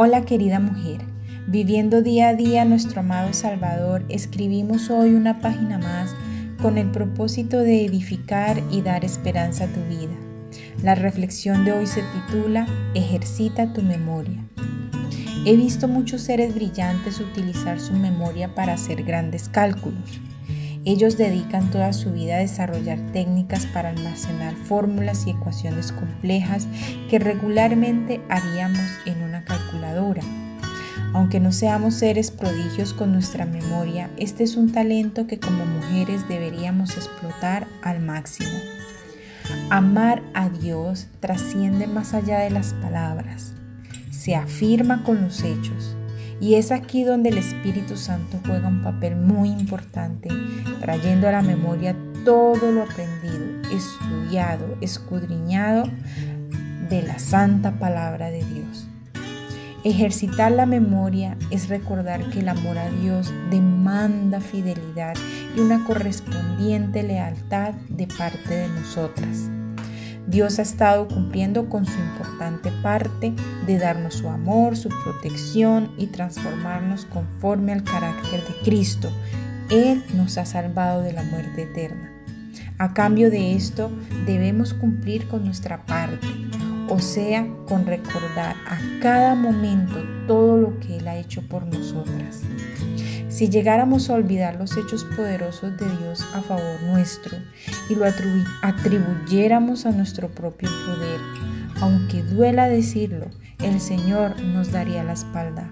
Hola querida mujer, viviendo día a día nuestro amado Salvador, escribimos hoy una página más con el propósito de edificar y dar esperanza a tu vida. La reflexión de hoy se titula Ejercita tu memoria. He visto muchos seres brillantes utilizar su memoria para hacer grandes cálculos. Ellos dedican toda su vida a desarrollar técnicas para almacenar fórmulas y ecuaciones complejas que regularmente haríamos en una Aunque no seamos seres prodigios con nuestra memoria, este es un talento que como mujeres deberíamos explotar al máximo. Amar a Dios trasciende más allá de las palabras, se afirma con los hechos y es aquí donde el Espíritu Santo juega un papel muy importante, trayendo a la memoria todo lo aprendido, estudiado, escudriñado de la santa palabra de Dios. Ejercitar la memoria es recordar que el amor a Dios demanda fidelidad y una correspondiente lealtad de parte de nosotras. Dios ha estado cumpliendo con su importante parte de darnos su amor, su protección y transformarnos conforme al carácter de Cristo. Él nos ha salvado de la muerte eterna. A cambio de esto, debemos cumplir con nuestra parte, o sea, con recordar a cada momento todo lo que Él ha hecho por nosotras. Si llegáramos a olvidar los hechos poderosos de Dios a favor nuestro y lo atribuyéramos a nuestro propio poder, aunque duela decirlo, el Señor nos daría la espalda.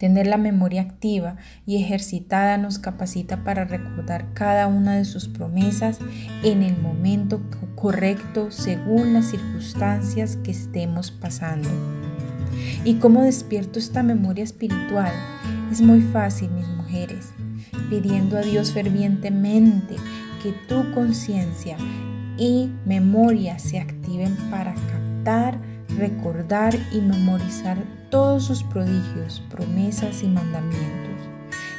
Tener la memoria activa y ejercitada nos capacita para recordar cada una de sus promesas en el momento correcto según las circunstancias que estemos pasando. ¿Y cómo despierto esta memoria espiritual? Es muy fácil, mis mujeres, pidiendo a Dios fervientemente que tu conciencia y memoria se activen para recordar y memorizar todos sus prodigios, promesas y mandamientos.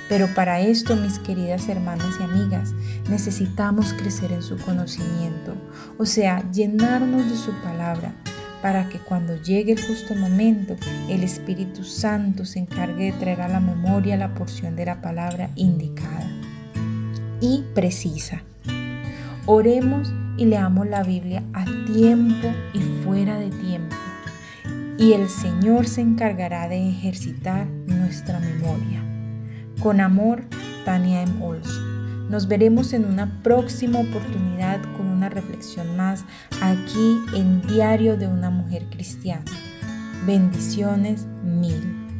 Pero para esto, mis queridas hermanas y amigas, necesitamos crecer en su conocimiento, o sea, llenarnos de su palabra, para que cuando llegue el justo momento, el Espíritu Santo se encargue de traer a la memoria la porción de la palabra indicada y precisa. Oremos y leamos la Biblia a tiempo y fuera de tiempo, y el Señor se encargará de ejercitar nuestra memoria. Con amor, Tania M. Olson. Nos veremos en una próxima oportunidad con una reflexión más aquí en Diario de una Mujer Cristiana. Bendiciones mil.